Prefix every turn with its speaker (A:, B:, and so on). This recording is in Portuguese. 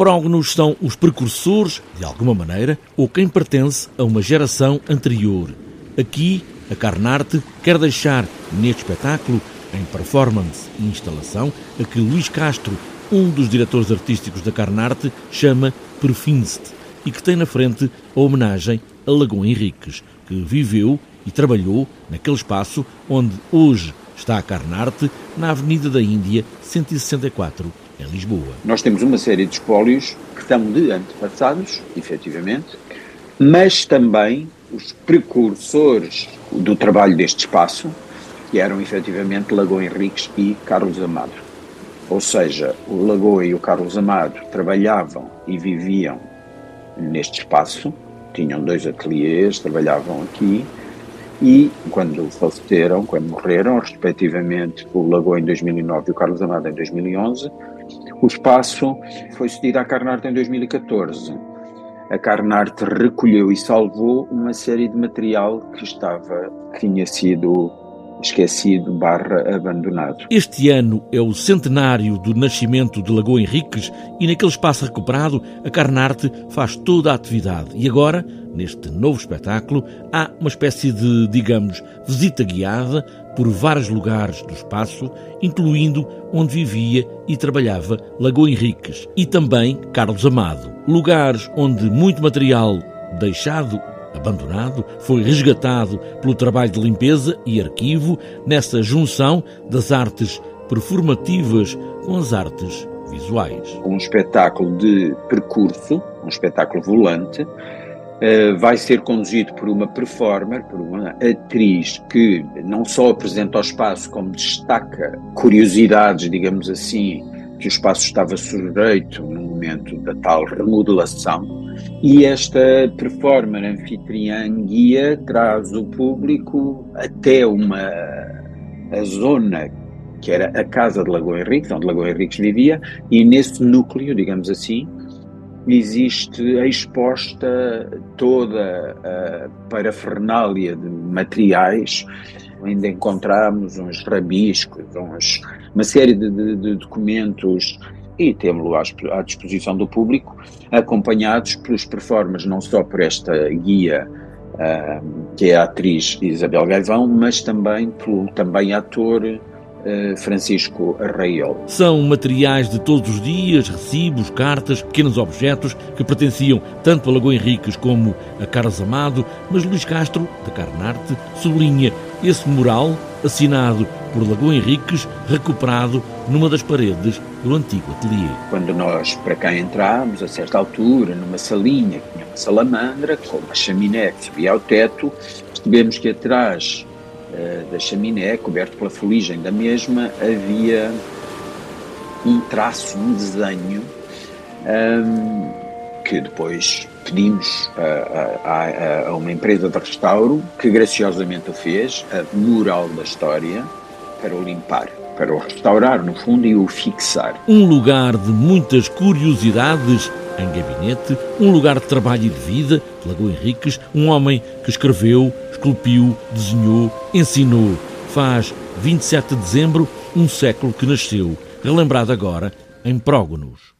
A: Prógonos são os precursores, de alguma maneira, ou quem pertence a uma geração anterior. Aqui, a Carnarte quer deixar, neste espetáculo, em performance e instalação, a que Luís Castro, um dos diretores artísticos da Carnarte, chama Perfinst e que tem na frente a homenagem a Lagoa Henriques, que viveu e trabalhou naquele espaço onde hoje está a Carnarte, na Avenida da Índia, 164, em Lisboa.
B: Nós temos uma série de espólios que são de antepassados, efetivamente, mas também os precursores do trabalho deste espaço, que eram efetivamente Lagoa Henriques e Carlos Amado. Ou seja, o Lagoa e o Carlos Amado trabalhavam e viviam neste espaço, tinham dois ateliês, trabalhavam aqui e quando faleceram, quando morreram, respectivamente o Lagoa em 2009 e o Carlos Amado em 2011, o espaço foi cedido à Carnarte em 2014. A Carnarte recolheu e salvou uma série de material que estava, que tinha sido esquecido barra abandonado.
A: Este ano é o centenário do nascimento de Lagoa Henriques e naquele espaço recuperado a Carnarte faz toda a atividade. E agora, neste novo espetáculo, há uma espécie de, digamos, visita guiada por vários lugares do espaço, incluindo onde vivia e trabalhava Lagoa Henriques e também Carlos Amado. Lugares onde muito material deixado abandonado, foi resgatado pelo trabalho de limpeza e arquivo nessa junção das artes performativas com as artes visuais.
B: Um espetáculo de percurso, um espetáculo volante, eh, vai ser conduzido por uma performer, por uma atriz que não só apresenta o espaço, como destaca curiosidades, digamos assim, que o espaço estava sujeito no momento da tal remodelação e esta performance anfitriã guia traz o público até uma a zona que era a casa de Lagoa Henriques, onde Lagoa Henriques vivia, e nesse núcleo, digamos assim, existe exposta toda a parafernália de materiais. Ainda encontramos uns rabiscos, uns, uma série de, de, de documentos e temos-lo à disposição do público, acompanhados pelos performers, não só por esta guia, uh, que é a atriz Isabel Gaivão, mas também pelo também ator Francisco Arraiol.
A: São materiais de todos os dias, recibos, cartas, pequenos objetos que pertenciam tanto a Lagoa Henriques como a Carlos Amado, mas Luís Castro, da Carnarte, sublinha esse mural assinado por Lagoa Henriques, recuperado numa das paredes do antigo ateliê.
B: Quando nós para cá entramos, a certa altura, numa salinha, que tinha uma salamandra, com uma chaminé que subia ao teto, percebemos que atrás da chaminé, coberto pela fuligem da mesma, havia um traço, um desenho, um, que depois pedimos a, a, a, uma empresa de restauro que graciosamente o fez, a Mural da História, para o limpar, para o restaurar, no fundo, e o fixar.
A: Um lugar de muitas curiosidades em gabinete, um lugar de trabalho e de vida, Lagoa Henriques, um homem que escreveu, esculpiu, desenhou, ensinou. Faz 27 de dezembro, um século que nasceu, relembrado agora em Prógonos.